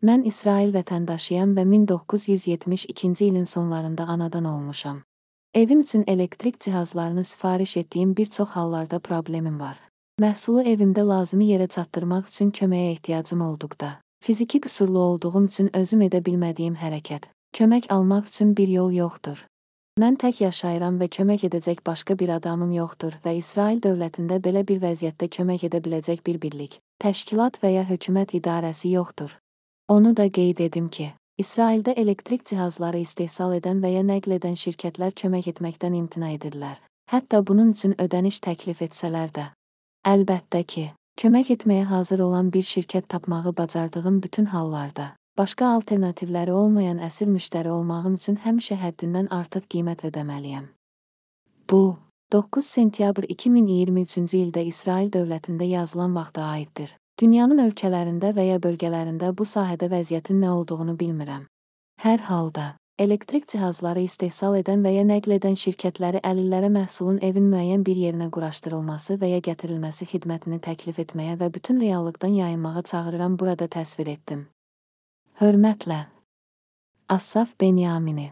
Mən İsrail vətəndaşıyam və 1972-ci ilin sonlarında anadan olmuşam. Evim üçün elektrik cihazlarını sifariş etdiyim bir çox hallarda problemim var. Məhsulu evimdə lazımi yerə çatdırmaq üçün köməyə ehtiyacım olduqda, fiziki qüsurlu olduğum üçün özüm edə bilmədiyim hərəkət, kömək almaq üçün bir yol yoxdur. Mən tək yaşayıram və kömək edəcək başqa bir adamım yoxdur və İsrail dövlətində belə bir vəziyyətdə kömək edə biləcək bir birlik, təşkilat və ya hökumət idarəsi yoxdur. Onu da qeyd edim ki, İsraildə elektrik cihazları istehsal edən və ya nəql edən şirkətlər kömək etməkdən imtina edirlər. Hətta bunun üçün ödəniş təklif etsələr də. Əlbəttə ki, kömək etməyə hazır olan bir şirkət tapmağı bacardığım bütün hallarda, başqa alternativləri olmayan əsir müştəri olmağım üçün həmişə həddindən artıq qiymət ödəməliyəm. Bu 9 sentyabr 2023-cü ildə İsrail dövlətində yazılan vaxta aiddir. Dünyanın ölkələrində və ya bölgələrində bu sahədə vəziyyətin nə olduğunu bilmirəm. Hər halda, elektrik cihazları istehsal edən və ya nəql edən şirkətləri əlillərə məhsulun evin müəyyən bir yerinə quraşdırılması və ya gətirilməsi xidmətini təklif etməyə və bütün reallıqdan yayınmağa çağırıram burada təsvir etdim. Hörmətlə. Assaf Benyamini